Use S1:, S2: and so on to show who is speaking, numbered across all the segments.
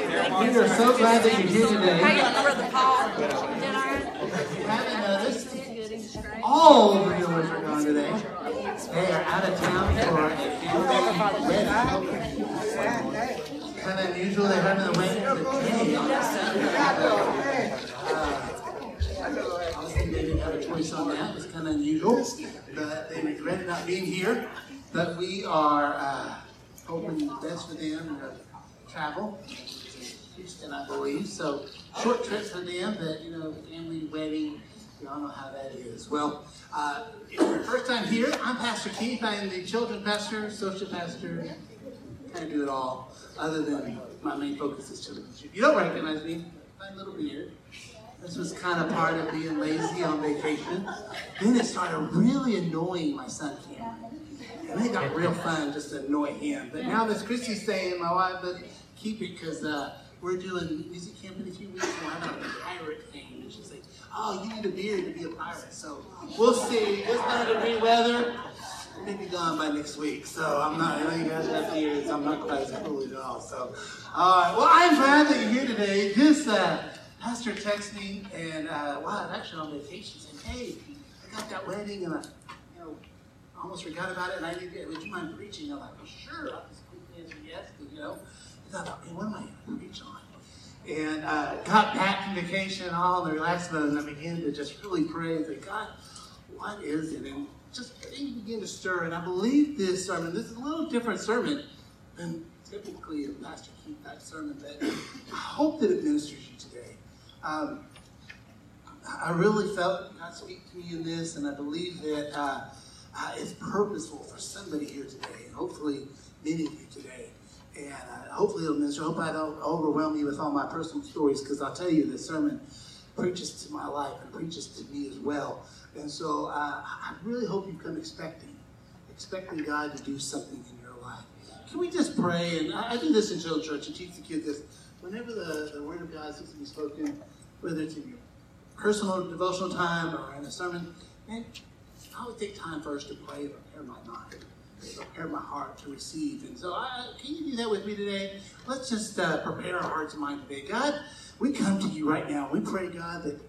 S1: We are so glad that you're here today.
S2: How you Brother Paul? Did I?
S1: If you haven't noticed, all the viewers are gone today. They are out of town for a family wedding. Kind of unusual, they're having the wedding today on Saturday. Uh, Obviously, they didn't have a choice on that. It's kind of unusual. But they regret not being here. But we are uh, hoping the best for them to travel. Houston, I believe. So short trip for them, but you know, family wedding, we all know how that is. Well, uh, first time here, I'm Pastor Keith. I am the children pastor, social pastor, of do it all. Other than my main focus is children. You don't recognize me, my little beard. This was kind of part of being lazy on vacation. Then it started really annoying my son Cameron. And it got real fun just to annoy him. But now Miss Christy's saying, my wife, but keep it because uh, we're doing music camp in a few weeks and I'm a pirate thing. And she's like, oh, you need a beard to be a pirate. So we'll see. It's not to weather. We'll be gone by next week. So I'm not, I know you guys have beards. I'm not quite as cool at all. So, all right. Well, I'm glad that you're here today. Just, uh, Pastor texted me and, uh, wow, I'm actually on vacation saying, hey, I got that wedding and I, you know, almost forgot about it, and I need to, would you mind preaching? I'm like, well, sure. I'll just quickly answer yes, you know. I thought, hey, what am I going to preach on? And uh, got back from vacation, and all the relaxed and I began to just really pray and say, God, what is it? And just things began to stir. And I believe this sermon, this is a little different sermon than typically a Pastor Keith type sermon, but I hope that it ministers you today. Um, I really felt God speak to me in this, and I believe that uh, uh, it's purposeful for somebody here today, and hopefully many of you today. And uh, hopefully it'll minister. I hope I don't overwhelm you with all my personal stories, because I'll tell you, this sermon preaches to my life and preaches to me as well. And so uh, I really hope you come expecting, expecting God to do something in your life. Can we just pray? And I, I do this in children's church and teach the kids this. Whenever the, the word of God is to be spoken, whether it's in your personal devotional time or in a sermon, man, I would take time first to pray and prepare my mind, prepare my heart to receive. And so, I, can you do that with me today? Let's just uh, prepare our hearts and mind today. God, we come to you right now. We pray, God, that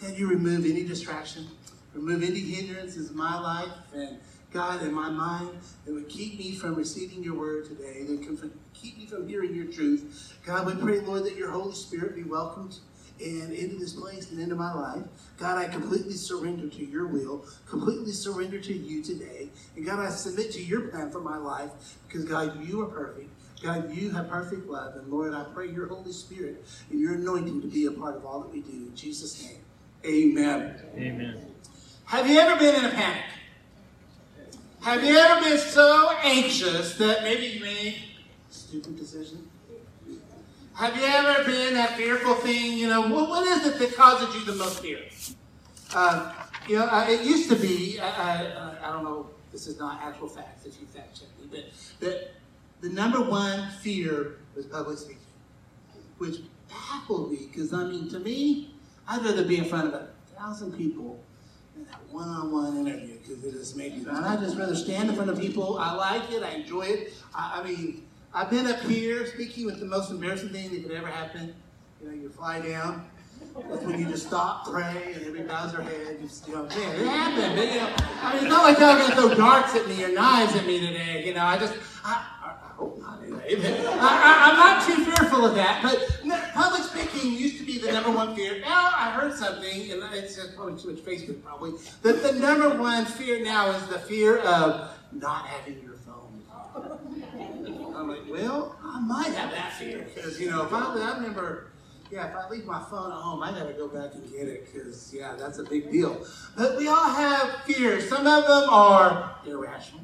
S1: God, you remove any distraction, remove any hindrances in my life, and God, in my mind, that would keep me from receiving your word today, that can keep me from hearing your truth. God, we pray, Lord, that your Holy Spirit be welcomed and into this place and into my life. God, I completely surrender to your will, completely surrender to you today. And God, I submit to your plan for my life because, God, you are perfect. God, you have perfect love. And Lord, I pray your Holy Spirit and your anointing to be a part of all that we do. In Jesus' name, amen.
S3: Amen.
S1: Have you ever been in a panic? Have you ever been so anxious that maybe you made a stupid decision? Have you ever been that fearful thing? You know, what, what is it that causes you the most fear? Uh, you know, uh, it used to be, uh, uh, I don't know, this is not actual facts if you fact check me, but the, the number one fear was public speaking, which baffled me because, I mean, to me, I'd rather be in front of a thousand people than that one on one interview because it just made me, and I'd just rather stand in front of people. I like it, I enjoy it. I, I mean, I've been up here speaking with the most embarrassing thing that could ever happen. You know, you fly down. That's when you just stop, pray, and everybody bows their head. Just, you know, man, it happened. But, you know, I mean, it's not like y'all gonna throw darts at me or knives at me today. You know, I just, I, I, I hope not anyway. I, am not too fearful of that. But public speaking used to be the number one fear. Now I heard something, and it's just probably too much Facebook probably. That the number one fear now is the fear of not having your Like, well, I might have that fear because you know, if I, I remember, yeah, if I leave my phone at home, I got to go back and get it because yeah, that's a big deal. But we all have fears. Some of them are irrational.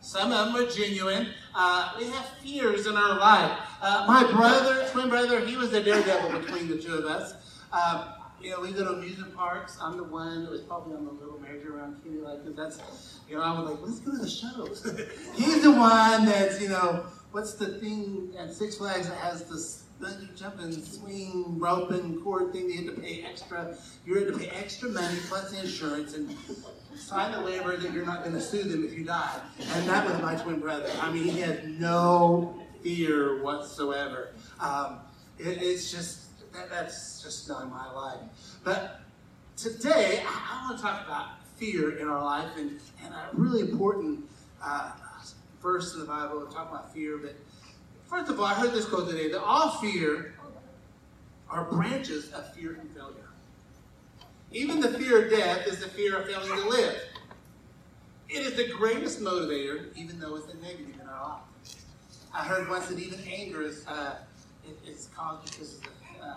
S1: Some of them are genuine. Uh, we have fears in our life. Uh, my brother, twin brother, he was the daredevil between the two of us. Uh, you know, we go to amusement parks. I'm the one that was probably on the little merry-go-round kitty like that's, you know, I was like, let's go to the shows. He's the one that's, you know, what's the thing at Six Flags that has this bungee jumping, swing, rope, and cord thing you have to pay extra. You have to pay extra money plus the insurance and sign a waiver that you're not going to sue them if you die. And that was my twin brother. I mean, he had no fear whatsoever. Um, It, it's just, that, that's just not my life. But today, I, I want to talk about fear in our life and, and a really important uh, verse in the Bible to talk about fear. But first of all, I heard this quote today that all fear are branches of fear and failure. Even the fear of death is the fear of failing to live. It is the greatest motivator, even though it's a negative in our life. I heard once that even anger is, uh, is caused because of the uh,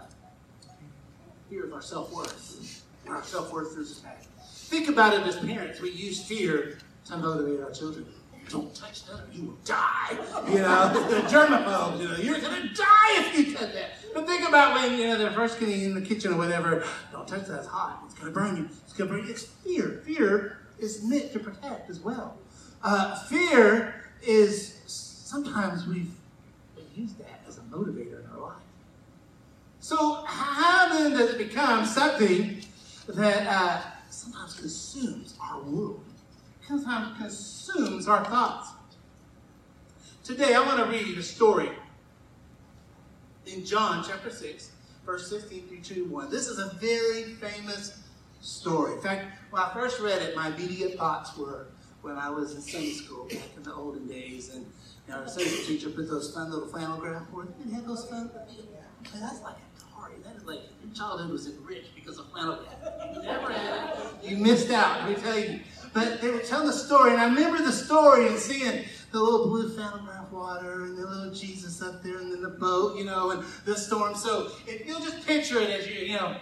S1: fear of our self-worth. And our self-worth is attacked. Think about it as parents. We use fear to motivate our children. Don't touch that or you will die. You know, the germaphobe, you know, you're going to die if you touch that. But think about when, you know, they're first getting in the kitchen or whatever. Don't touch that, it's hot. It's going to burn you. It's going to burn you. It's fear. Fear is meant to protect as well. Uh, fear is, sometimes we've used that as a motivator in our life. So how then does it become something that uh, sometimes consumes our world? Sometimes consumes our thoughts. Today I want to read a story in John chapter 6, verse 16 through 2 1. This is a very famous story. In fact, when I first read it, my immediate thoughts were when I was in Sunday school back in the olden days, and you know, our Sunday teacher put those fun little flannel graph boards. Didn't have those fun? Okay, that's like a party. That is like your childhood was enriched because of flannel graph. You never had it. You missed out. Let me tell you. But they were telling the story, and I remember the story and seeing the little blue flannel graph water and the little Jesus up there, and then the boat, you know, and the storm. So if you'll just picture it as you, you know, oh,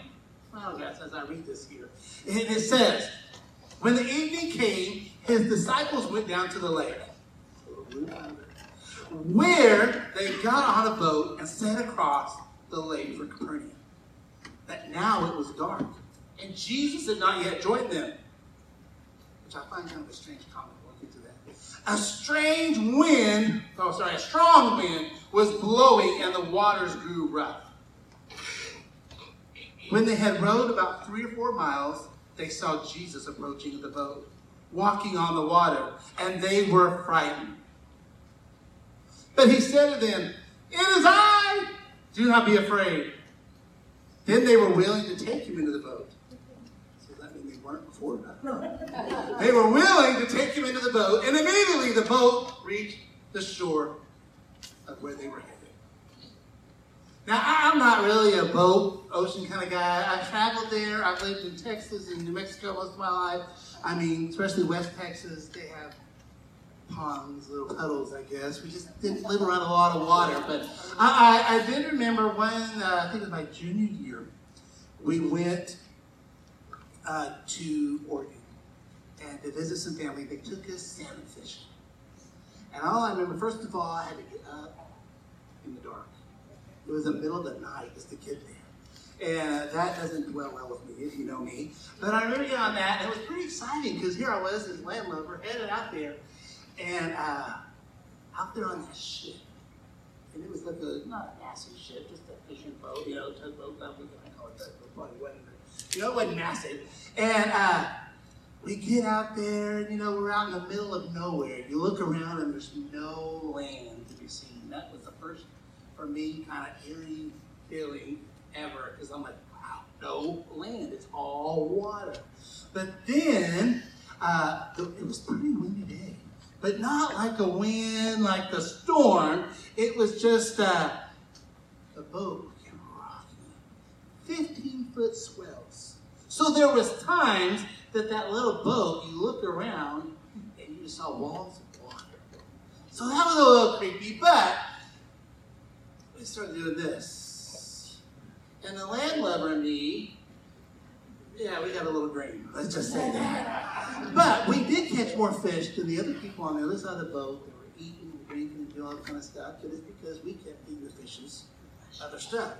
S1: flannel graph as I read this here. And it says, when the evening came, his disciples went down to the lake, where they got on a boat and set across the lake for Capernaum. But now it was dark, and Jesus had not yet joined them, which I find kind of a strange comment. We'll get to that. A strange wind, oh sorry, a strong wind was blowing, and the waters grew rough. When they had rowed about three or four miles, they saw Jesus approaching the boat, walking on the water, and they were frightened. But he said to them, It is I! Do not be afraid. Then they were willing to take him into the boat. So that means they weren't before that. They were willing to take him into the boat, and immediately the boat reached the shore of where they were headed. Now, I'm not really a boat, ocean kind of guy. I've traveled there. I've lived in Texas and New Mexico most of my life. I mean, especially West Texas, they have ponds, little puddles, I guess. We just didn't live around a lot of water. But I, I, I did remember when, uh, I think it was my junior year, we went uh, to Oregon to visit some family. They took us salmon fishing. And all I remember, first of all, I had to get up in the dark. It was the middle of the night just to get there. And that doesn't dwell well with me, if you know me. But I remember getting on that, and it was pretty exciting because here I was, this landlubber, headed out there. And uh, out there on that ship, and it was like a, not a massive ship, just a fishing boat, you know, tugboat, I don't call it tugboat, probably wasn't, but, you know, it wasn't massive. And uh, we get out there, and, you know, we're out in the middle of nowhere. You look around, and there's no land to be seen. That was the first, for me, kind of eerie feeling ever, because I'm like, wow, no land. It's all water. But then, uh, it was pretty windy day but not like a wind, like the storm. It was just uh, the boat rocking. 15 foot swells. So there was times that that little boat, you look around and you just saw walls of water. So that was a little creepy, but we started doing this. And the landlubber and me, yeah, we got a little green. Let's just say that. But we did catch more fish than the other people on the other side of the boat. They were eating and drinking and doing all that kind of stuff. But it's because we kept eating the fishes, other stuff.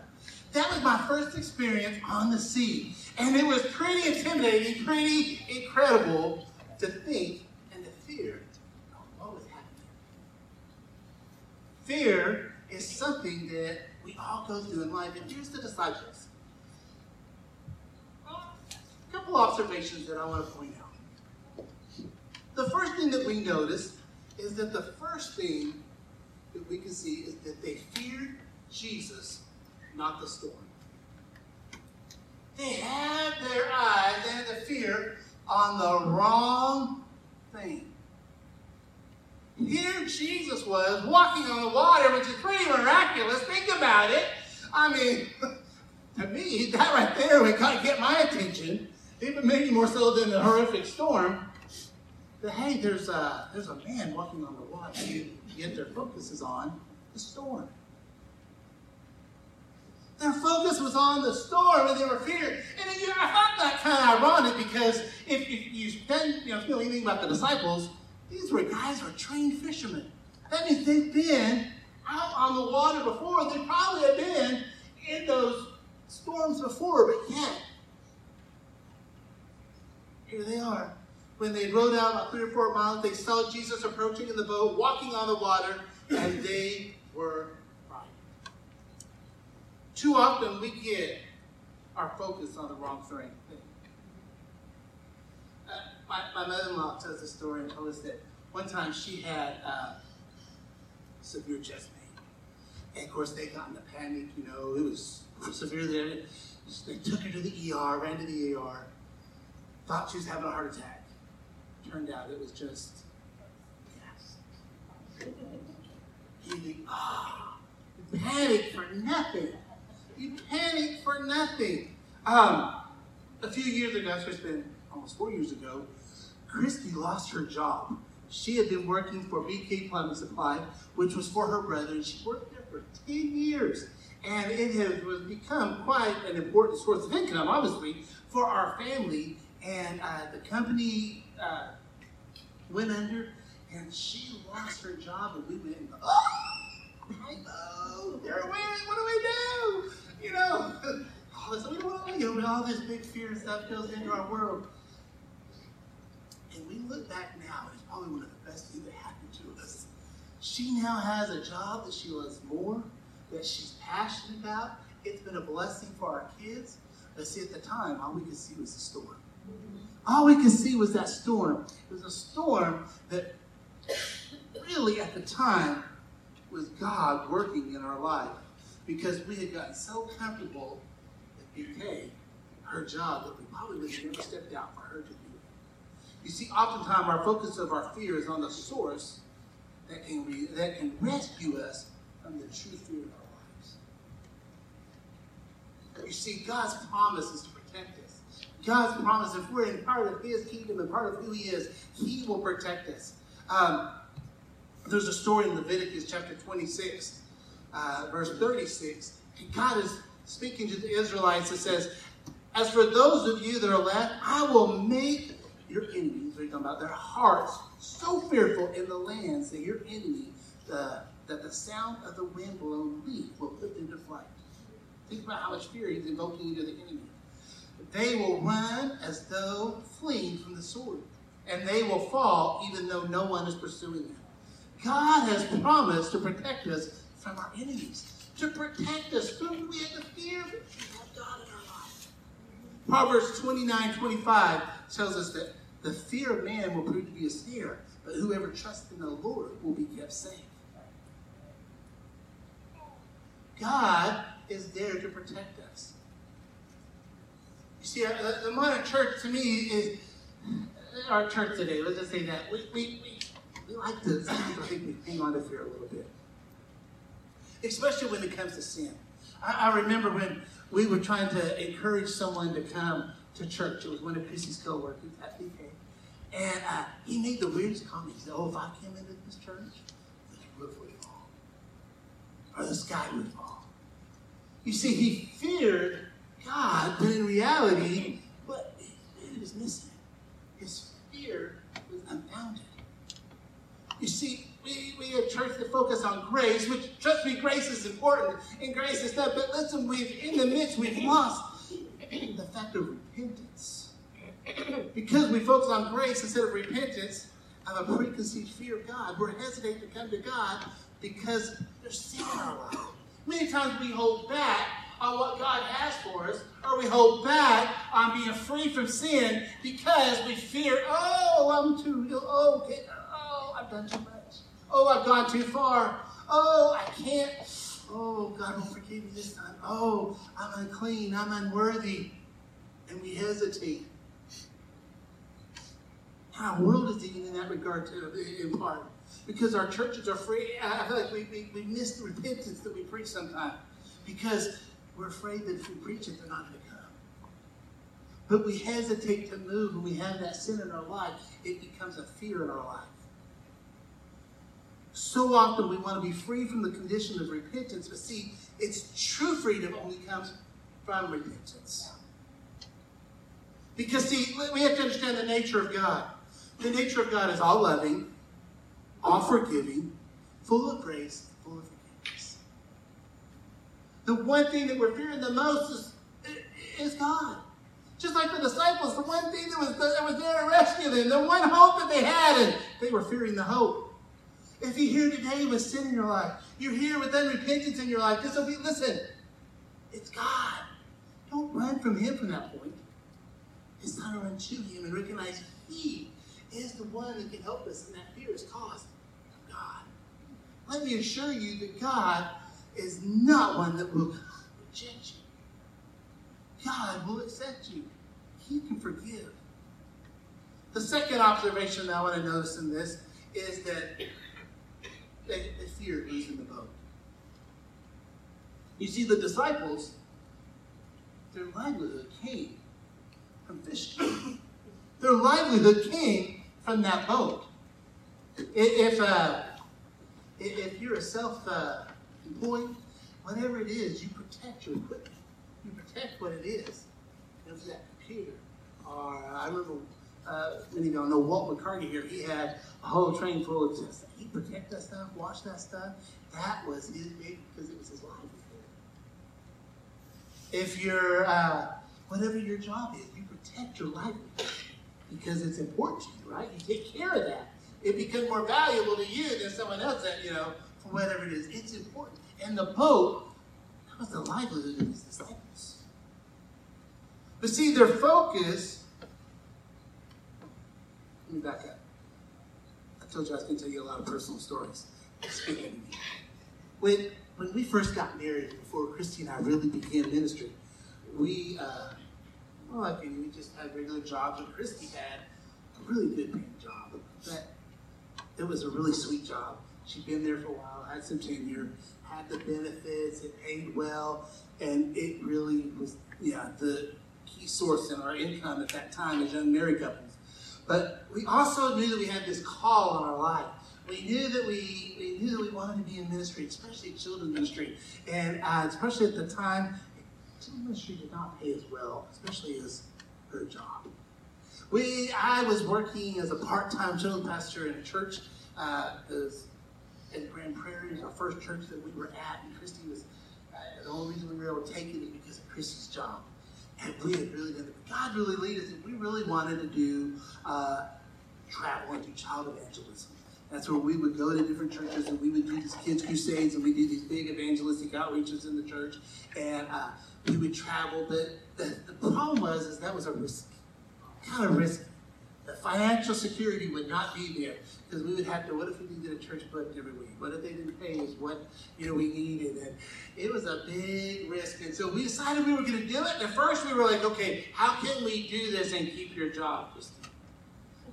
S1: That was my first experience on the sea. And it was pretty intimidating, pretty incredible to think and to fear what was happening. Fear is something that we all go through in life. And here's the disciples A couple observations that I want to point out. The first thing that we notice is that the first thing that we can see is that they feared Jesus not the storm. They had their eyes, they had the fear on the wrong thing. Here Jesus was walking on the water, which is pretty miraculous. Think about it. I mean, to me, that right there would kind of get my attention, even maybe more so than the horrific storm. But hey, there's a, there's a man walking on the water. Yet their focus is on the storm. Their focus was on the storm and they were feared. And you know, I found that kind of ironic because if, if you spend, you know, feel anything about the disciples, these were guys who are trained fishermen. That means they've been out on the water before. They probably have been in those storms before, but yet, here they are. When they rowed out about three or four miles, they saw Jesus approaching in the boat, walking on the water, and they were too often we get our focus on the wrong thing. Uh, my, my mother-in-law tells a story and told us that one time she had uh, severe chest pain. And of course they got in a panic, you know, it was severe there. They took her to the ER, ran to the ER, thought she was having a heart attack. Turned out it was just gas. You ah, panic for nothing. You panic for nothing. Um, a few years ago, so it's been almost four years ago, Christy lost her job. She had been working for BK Plumbing Supply, which was for her brother, and she worked there for 10 years. And it has become quite an important source of income, obviously, for our family. And uh, the company uh, went under, and she lost her job, and we went, oh, they're away, what do we do? Know, so we don't want to, you know, all this big fear and stuff goes into our world. And we look back now, it's probably one of the best things that happened to us. She now has a job that she loves more, that she's passionate about. It's been a blessing for our kids. But see, at the time, all we could see was the storm. All we could see was that storm. It was a storm that really, at the time, was God working in our life because we had gotten so comfortable at BK, her job, that we probably would have never stepped out for her to do it. You see, oftentimes our focus of our fear is on the source that can, be, that can rescue us from the true fear of our lives. You see, God's promise is to protect us. God's promise, if we're in part of His kingdom and part of who He is, He will protect us. Um, there's a story in Leviticus chapter 26 uh, verse 36, God is speaking to the Israelites and says, As for those of you that are left, I will make your enemies, what are you talking about, their hearts so fearful in the lands that your enemy, uh, that the sound of the wind blown leaf will put them to flight. Think about how much fear he's invoking into the enemy. They will run as though fleeing from the sword, and they will fall even though no one is pursuing them. God has promised to protect us from our enemies, to protect us. from we have the fear of God in our life? Proverbs 29 25 tells us that the fear of man will prove to be a snare, but whoever trusts in the Lord will be kept safe. God is there to protect us. You see, uh, the modern church to me is our church today. Let's just say that we, we, we, we like to, I think we hang on to fear a little bit especially when it comes to sin. I, I remember when we were trying to encourage someone to come to church. It was one of Christy's co-workers at BK. And uh, he made the weirdest comment. He said, oh, if I came into this church, the roof would fall. Or the sky would fall. You see, he feared God, but in reality, what he was missing. His fear was unbounded. You see, we, we a church that focus on grace, which trust me, grace is important and grace is that. But listen, we've in the midst we've lost the fact of repentance. Because we focus on grace instead of repentance, have a preconceived fear of God. We're hesitant to come to God because there's sin in our life. Many times we hold back on what God has for us, or we hold back on being free from sin because we fear, oh, I'm too, oh, oh, I've done too much. Oh, I've gone too far. Oh, I can't. Oh, God, won't forgive me this time. Oh, I'm unclean. I'm unworthy. And we hesitate. Our world is even in that regard, too, in part. Because our churches are free. I feel like we, we, we miss the repentance that we preach sometimes. Because we're afraid that if we preach it, they're not going to come. But we hesitate to move when we have that sin in our life. It becomes a fear in our life. So often we want to be free from the condition of repentance, but see, it's true freedom only comes from repentance. Because, see, we have to understand the nature of God. The nature of God is all loving, all forgiving, full of grace, full of forgiveness. The one thing that we're fearing the most is, is God. Just like the disciples, the one thing that was, that was there to rescue them, the one hope that they had, and they were fearing the hope. If you're here today with sin in your life, you're here with unrepentance in your life, disobedience, listen, it's God. Don't run from Him from that point. It's time to run to Him and recognize He is the one that can help us, and that fear is caused from God. Let me assure you that God is not one that will reject you. God will accept you. He can forgive. The second observation that I want to notice in this is that they, they feared losing the boat. You see, the disciples, their livelihood came from fishing. their livelihood came from that boat. If, uh, if you're a self-employed, whatever it is, you protect your equipment. You protect what it is. If that computer, or uh, I remember uh, many of y'all know Walt McCarty here. He had a whole train full of just he protect that stuff, watch that stuff. That was his big because it was his livelihood. If you're uh, whatever your job is, you protect your livelihood because it's important to you, right? You take care of that. It becomes more valuable to you than someone else that you know for whatever it is. It's important. And the Pope, that was the livelihood of his disciples. But see, their focus let me back up. I told you I was going to tell you a lot of personal stories. Speaking to me. When, when we first got married, before Christy and I really began ministry, we, uh, well, I mean, we just had regular jobs, and Christy had a really good paying job. But it was a really sweet job. She'd been there for a while, had some tenure, had the benefits, it paid well, and it really was, yeah, the key source in our income at that time as young married couples. But we also knew that we had this call on our life. We knew that we, we knew that we wanted to be in ministry, especially children's ministry. And uh, especially at the time, children's ministry did not pay as well, especially as her job. We, I was working as a part-time children's pastor in a church uh, in Grand Prairie, our first church that we were at, and Christy was, uh, the only reason we were able to take it is because of Christy's job. And we had really done it. God really lead us, and we really wanted to do uh, travel and do child evangelism. That's where we would go to different churches and we would do these kids' crusades and we do these big evangelistic outreaches in the church. And uh, we would travel. But the, the problem was is that was a risk, kind of risky. The financial security would not be there because we would have to. What if we didn't get a church booked every week? What if they didn't pay us what you know we needed? And it was a big risk. And so we decided we were going to do it. And at first we were like, okay, how can we do this and keep your job?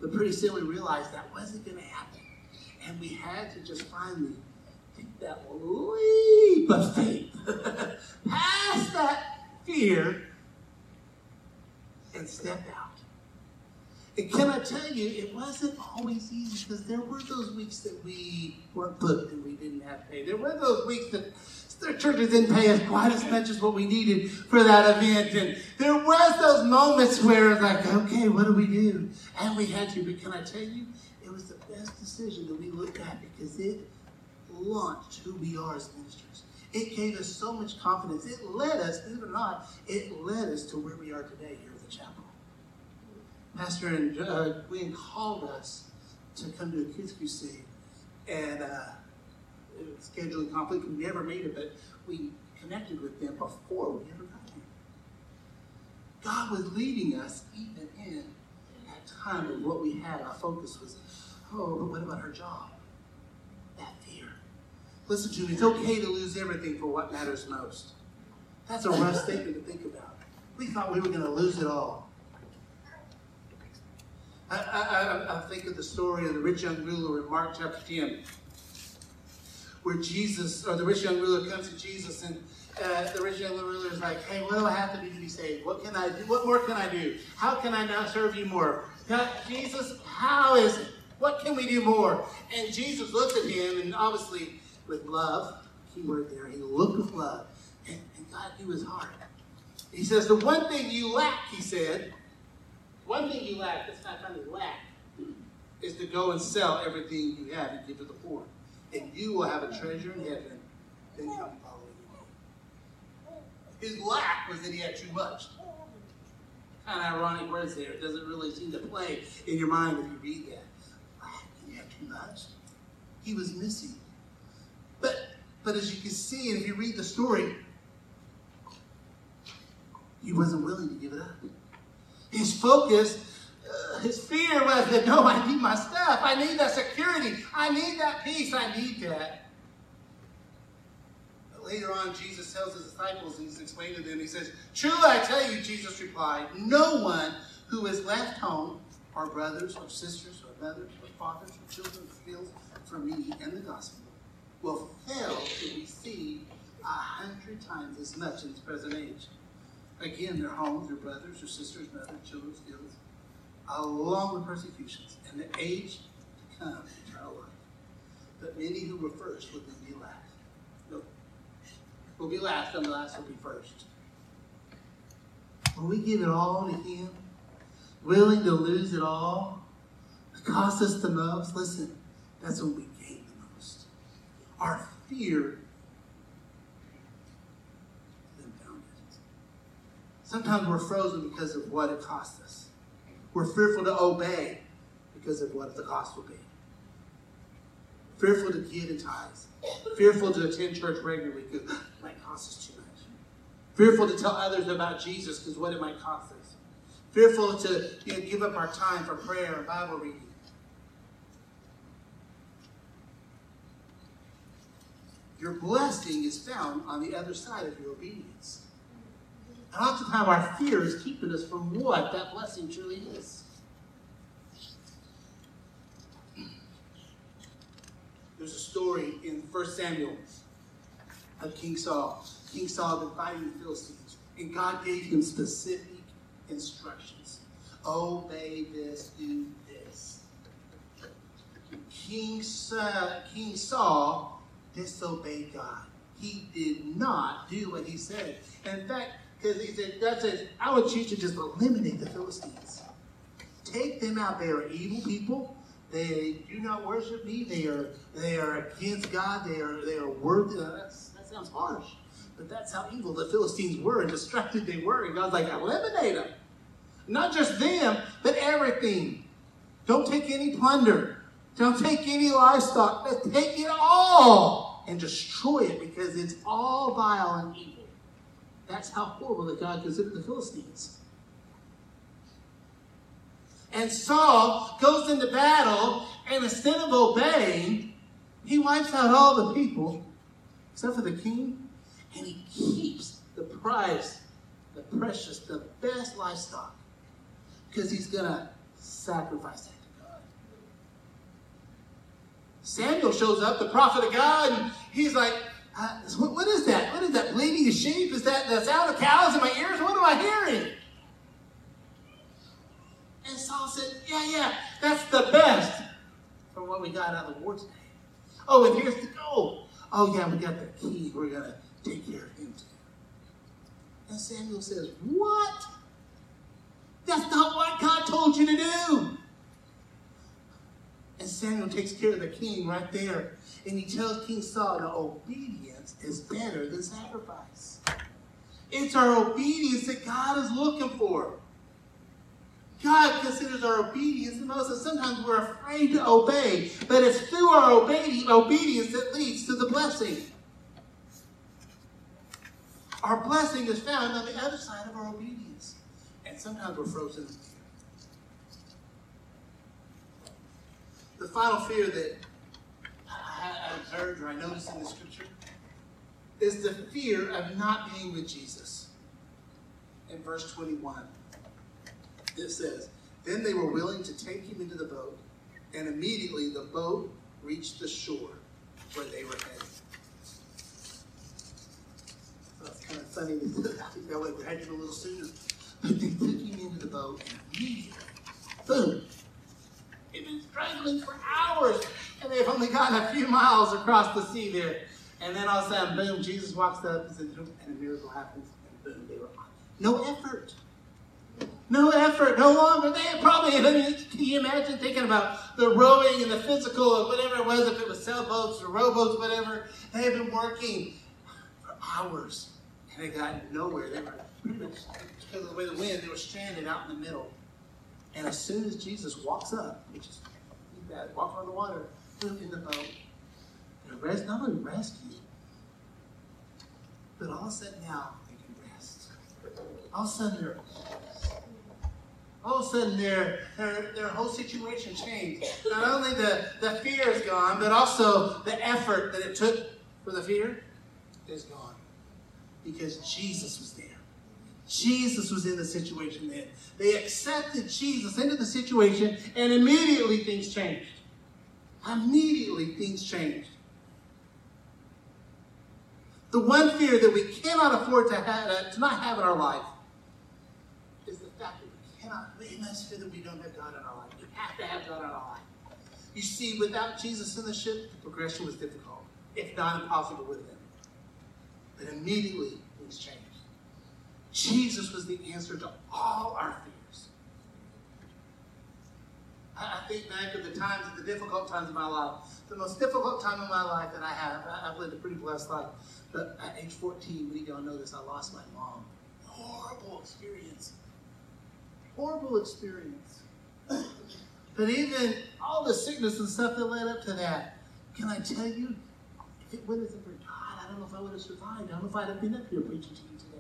S1: But pretty soon we realized that wasn't going to happen, and we had to just finally take that leap of faith past that fear and step out. And can I tell you, it wasn't always easy because there were those weeks that we weren't booked and we didn't have pay. There were those weeks that the churches didn't pay us quite as much as what we needed for that event. And there was those moments where it's like, okay, what do we do? And we had to. But can I tell you, it was the best decision that we looked at because it launched who we are as ministers. It gave us so much confidence. It led us, believe it or not, it led us to where we are today here at the chapel. Pastor and uh, Gwen called us to come to a kids crusade, and uh, scheduling conflict. We never made it, but we connected with them before we ever got here. God was leading us even in that time of what we had. Our focus was, oh, but what about her job? That fear. Listen to me, it's okay to lose everything for what matters most. That's a rough statement to think about. We thought we were going to lose it all. I, I, I, think of the story of the rich young ruler in Mark chapter 10, where Jesus, or the rich young ruler comes to Jesus, and uh, the rich young ruler is like, hey, what do I have to do to be saved? What can I do? What more can I do? How can I now serve you more? God, Jesus, how is it? What can we do more? And Jesus looked at him, and obviously with love, keyword there, he looked with love, and, and God knew his heart. He says, the one thing you lack, he said, one thing you lack, that's not kind of lack, is to go and sell everything you have and give to the poor. And you will have a treasure in heaven. Then come follow me. His lack was that he had too much. Kind of ironic words there. It doesn't really seem to play in your mind if you read that. You have too much. He was missing. But but as you can see, and if you read the story, he wasn't willing to give it up. His focus, uh, his fear was that, no, I need my stuff. I need that security. I need that peace. I need that. But later on, Jesus tells his disciples, and he's explaining to them, he says, Truly I tell you, Jesus replied, no one who has left home, or brothers, or sisters, or mothers, or fathers, or children, for me and the gospel, will fail to receive a hundred times as much in this present age Again, their homes, their brothers, their sisters, mothers, children, skills, along with persecutions, and the age to come, eternal life. But many who were first will be last. No, will be last, and the last will be first. When we give it all to Him, willing to lose it all, it costs us the most, listen, that's when we gain the most. Our fear Sometimes we're frozen because of what it costs us. We're fearful to obey because of what the cost will be. Fearful to give in tithes. Fearful to attend church regularly because it might cost us too much. Fearful to tell others about Jesus because what it might cost us. Fearful to you know, give up our time for prayer and Bible reading. Your blessing is found on the other side of your obedience. And oftentimes our fear is keeping us from what that blessing truly is. There's a story in 1 Samuel of King Saul. King Saul been fighting the Philistines, and God gave him specific instructions. Obey this, do this. King, Saul, King Saul disobeyed God. He did not do what he said. In fact, he said, God says, I want you to just eliminate the Philistines. Take them out. They are evil people. They do not worship me. They are they are against God. They are they are worthy. that sounds harsh, but that's how evil the Philistines were and destructive they were. And God's like, eliminate them. Not just them, but everything. Don't take any plunder. Don't take any livestock. Take it all and destroy it because it's all vile and evil. That's how horrible that God considered the Philistines. And Saul goes into battle, and instead of obeying, he wipes out all the people, except for the king, and he keeps the prize, the precious, the best livestock, because he's going to sacrifice that to God. Samuel shows up, the prophet of God, and he's like, what, what is that? What is that? Bleating of sheep? Is that the sound of cows in my ears? What am I hearing? And Saul said, Yeah, yeah, that's the best from what we got out of the war today. Oh, and here's the gold. Oh, yeah, we got the key. We're going to take care of him too. And Samuel says, What? That's not what God told you to do. And Samuel takes care of the king right there. And he tells King Saul that obedience is better than sacrifice. It's our obedience that God is looking for. God considers our obedience the most, and sometimes we're afraid to obey, but it's through our obedience that leads to the blessing. Our blessing is found on the other side of our obedience, and sometimes we're frozen the final fear that I observed or I noticed in the scripture is the fear of not being with Jesus. In verse 21, it says, Then they were willing to take him into the boat, and immediately the boat reached the shore where they were headed. It's kind of funny that would have had a little sooner. But they took him into the boat, and immediately, boom, They've been struggling for hours, and they've only gotten a few miles across the sea there. And then all of a sudden, boom, Jesus walks up and, says, and a miracle happens, and boom, they were on. No effort. No effort, no longer. They had probably, I mean, can you imagine thinking about the rowing and the physical or whatever it was, if it was sailboats or rowboats, whatever. They had been working for hours, and they got nowhere. They were because of the way the wind, they were stranded out in the middle. And as soon as Jesus walks up, which is bad, walk on the water, in the boat, and rest, not only rescue, but all of a sudden now they can rest. All of a sudden they're all of a sudden their, their, their whole situation changed. Not only the, the fear is gone, but also the effort that it took for the fear is gone. Because Jesus was there. Jesus was in the situation then. They accepted Jesus into the situation, and immediately things changed. Immediately things changed. The one fear that we cannot afford to, have, uh, to not have in our life is the fact that we cannot, we fear that we don't have God in our life. We have to have God in our life. You see, without Jesus in the ship, the progression was difficult, if not impossible with him. But immediately things changed. Jesus was the answer to all our fears. I think back of the times, the difficult times of my life. The most difficult time of my life that I have, I've lived a pretty blessed life. But at age 14, we don't know this, I lost my mom. Horrible experience. Horrible experience. But even all the sickness and stuff that led up to that, can I tell you, if it wasn't for God, I don't know if I would have survived. I don't know if I'd have been up here preaching to you today.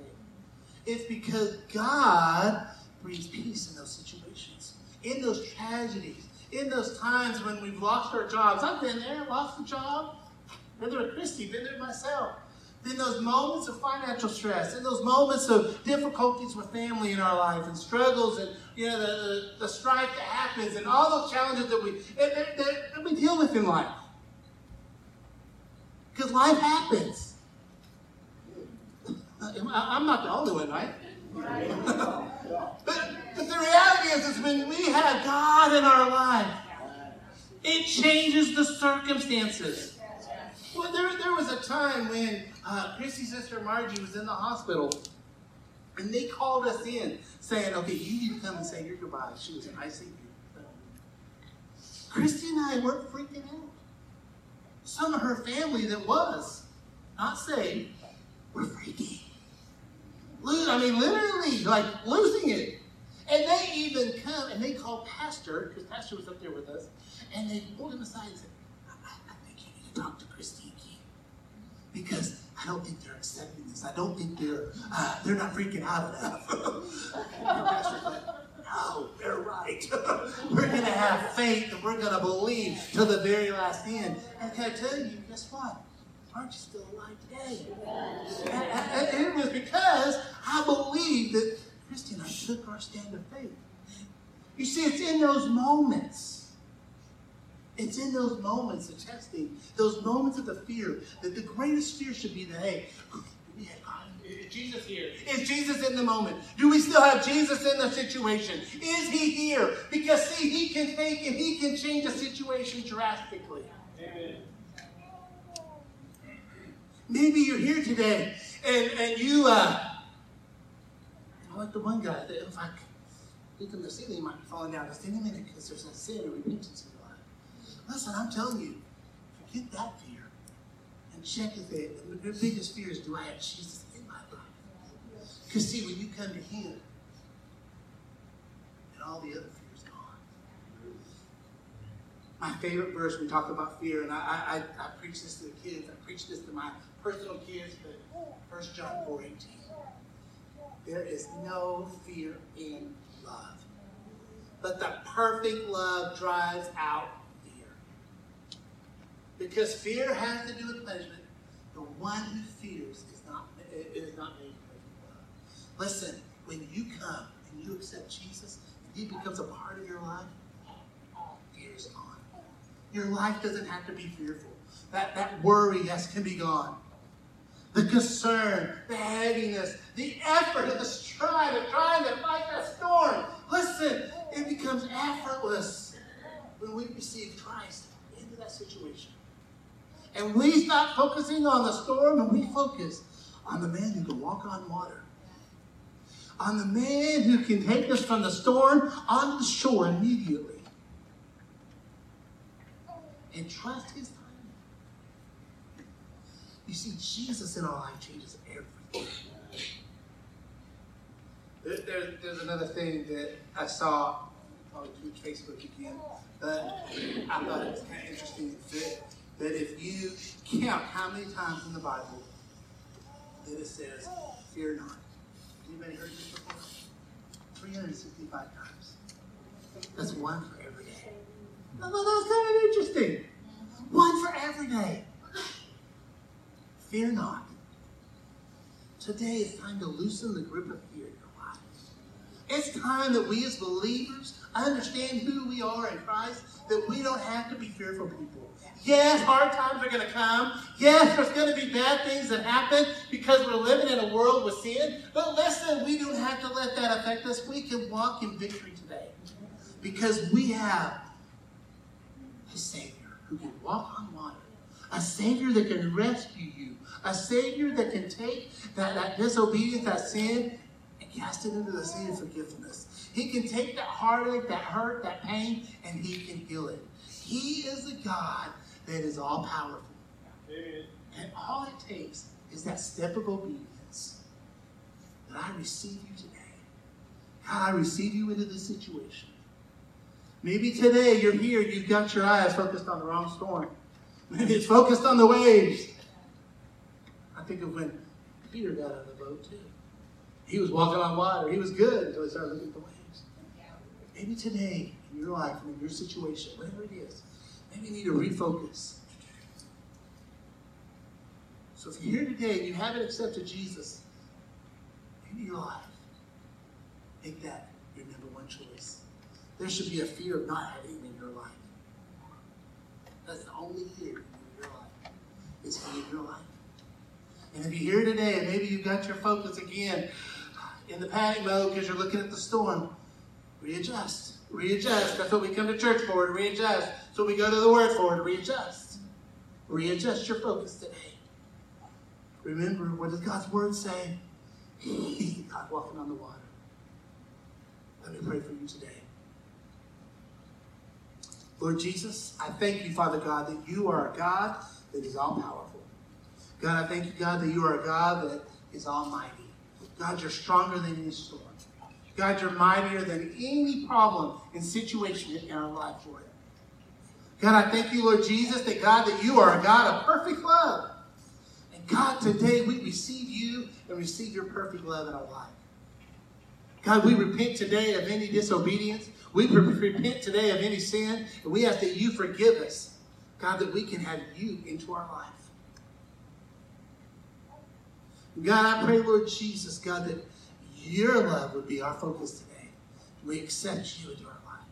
S1: It's because God brings peace in those situations, in those tragedies, in those times when we've lost our jobs. I've been there, lost a job. Been there with Christy, been there myself. In those moments of financial stress, in those moments of difficulties with family in our life and struggles and you know the, the, the strife that happens and all those challenges that we that, that, that we deal with in life. Because life happens. I'm not the only one, right? but, but the reality is, is when we have God in our life, it changes the circumstances. Well, there, there was a time when uh, Christy's sister Margie was in the hospital, and they called us in saying, okay, you need to come and say your goodbyes. She was in ICU. Christy and I weren't freaking out. Some of her family that was not saved were freaking. I mean, literally, like losing it. And they even come and they call Pastor, because Pastor was up there with us, and they pulled him aside and said, I, I think you need to talk to Christy again. Because I don't think they're accepting this. I don't think they're uh, they're not freaking out enough. Pastor's like, no, they're right. we're to have faith and we're to believe till the very last end. And can I tell you, guess what? Aren't you still alive today? And, and it was because I believed that Christy and I took our stand of faith. You see, it's in those moments. It's in those moments of testing, those moments of the fear, that the greatest fear should be that, hey, is Jesus here? Is Jesus in the moment? Do we still have Jesus in the situation? Is he here? Because see, he can take and he can change a situation drastically. Amen. Maybe you're here today and, and you, uh, like the one guy, that if I look in the ceiling, might be falling down just any minute because there's a sin or repentance in your life. Listen, I'm telling you, forget that fear and check if it, the biggest fear is do I have Jesus in my life? Because see, when you come to Him, and all the other fears gone. My favorite verse, we talk about fear, and I, I, I, preach this to the kids, I preach this to my personal kids, but 1 John 4 18. There is no fear in love. But the perfect love drives out fear. Because fear has to do with punishment. The one who fears is not, is not made perfect love. Listen, when you come and you accept Jesus, and he becomes a part of your life, fear is gone. Your life doesn't have to be fearful. That, that worry yes, can be gone. The concern, the heaviness, the effort of the strive of trying to fight that storm. Listen, it becomes effortless when we receive Christ into that situation. And we stop focusing on the storm and we focus on the man who can walk on water. On the man who can take us from the storm onto the shore immediately. And trust his. You see, Jesus in our life changes everything. There, there, there's another thing that I saw on Facebook again that I thought it was kind of interesting that, that if you count how many times in the Bible that it says, fear not. Anybody heard this before? 365 times. That's one for every day. I thought that was kind of interesting. One for every day. Fear not. Today is time to loosen the grip of fear in your lives. It's time that we as believers understand who we are in Christ, that we don't have to be fearful people. Yes, hard times are going to come. Yes, there's going to be bad things that happen because we're living in a world with sin. But listen, we don't have to let that affect us. We can walk in victory today because we have a Savior who can walk on water, a Savior that can rescue you, a Savior that can take that, that disobedience, that sin, and cast it into the sea of forgiveness. He can take that heartache, that hurt, that pain, and He can heal it. He is a God that is all powerful. And all it takes is that step of obedience that I receive you today. God, I receive you into this situation. Maybe today you're here, you've got your eyes focused on the wrong storm. Maybe it's focused on the waves. I think of when Peter got on the boat too. He was walking on water. He was good until he started looking at the waves. Maybe today in your life and in your situation, whatever it is, maybe you need to refocus. So if you're here today and you haven't accepted Jesus into your life, make that your number one choice. There should be a fear of not having him in your life. That's the only fear in your life. Is he in your life? And if you're here today and maybe you've got your focus again in the panic mode because you're looking at the storm, readjust. Readjust. That's what we come to church for, to readjust. So we go to the Word for, to readjust. Readjust your focus today. Remember, what does God's Word say? He's God walking on the water. Let me pray for you today. Lord Jesus, I thank you, Father God, that you are a God that is all powerful. God, I thank you, God, that you are a God that is almighty. God, you're stronger than any storm. God, you're mightier than any problem and situation in our life, Lord. God, I thank you, Lord Jesus, that God, that you are a God of perfect love. And God, today we receive you and receive your perfect love in our life. God, we repent today of any disobedience. We repent today of any sin. And we ask that you forgive us. God, that we can have you into our life. God, I pray, Lord Jesus, God, that your love would be our focus today. We accept you into our life.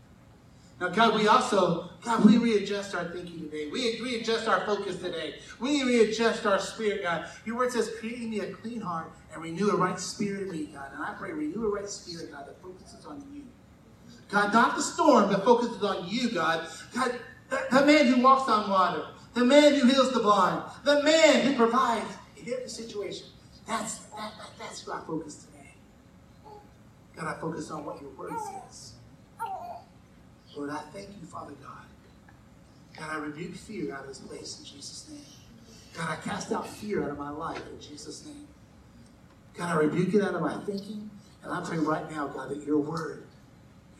S1: Now, God, we also, God, we readjust our thinking today. We readjust our focus today. We readjust our spirit, God. Your word says, create me a clean heart and renew a right spirit in me, God. And I pray, renew a right spirit, God, that focuses on you. God, not the storm, but focuses on you, God. God, the man who walks on water, the man who heals the blind, the man who provides in every situation. That's, that, that, that's who I focus today. God, I focus on what your word says. Lord, I thank you, Father God. God, I rebuke fear out of this place in Jesus' name. God, I cast out fear out of my life in Jesus' name. God, I rebuke it out of my thinking. And I pray right now, God, that your word,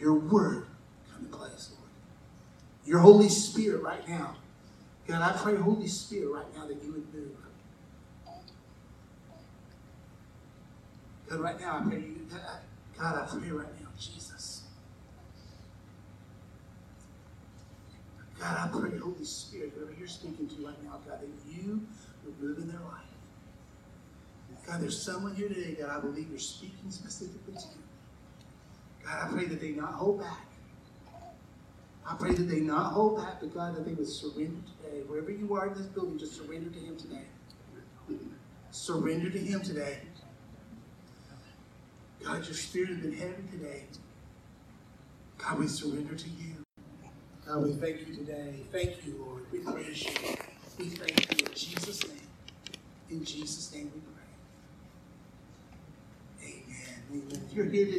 S1: your word come in place, Lord. Your Holy Spirit right now. God, I pray, Holy Spirit, right now that you would move. God, right now, I pray you, uh, God, I pray right now, Jesus. God, I pray, Holy Spirit, whoever you're speaking to right now, God, that you would move in their life. God, there's someone here today, God, I believe you're speaking specifically to. God, I pray that they not hold back. I pray that they not hold back, but God, that they would surrender today. Wherever you are in this building, just surrender to Him today. Surrender to Him today. God, your spirit is in heaven today. God, we surrender to you. God, we thank you today. Thank you, Lord. We praise you. We thank you in Jesus' name. In Jesus' name we pray. Amen. Amen. If you're here today,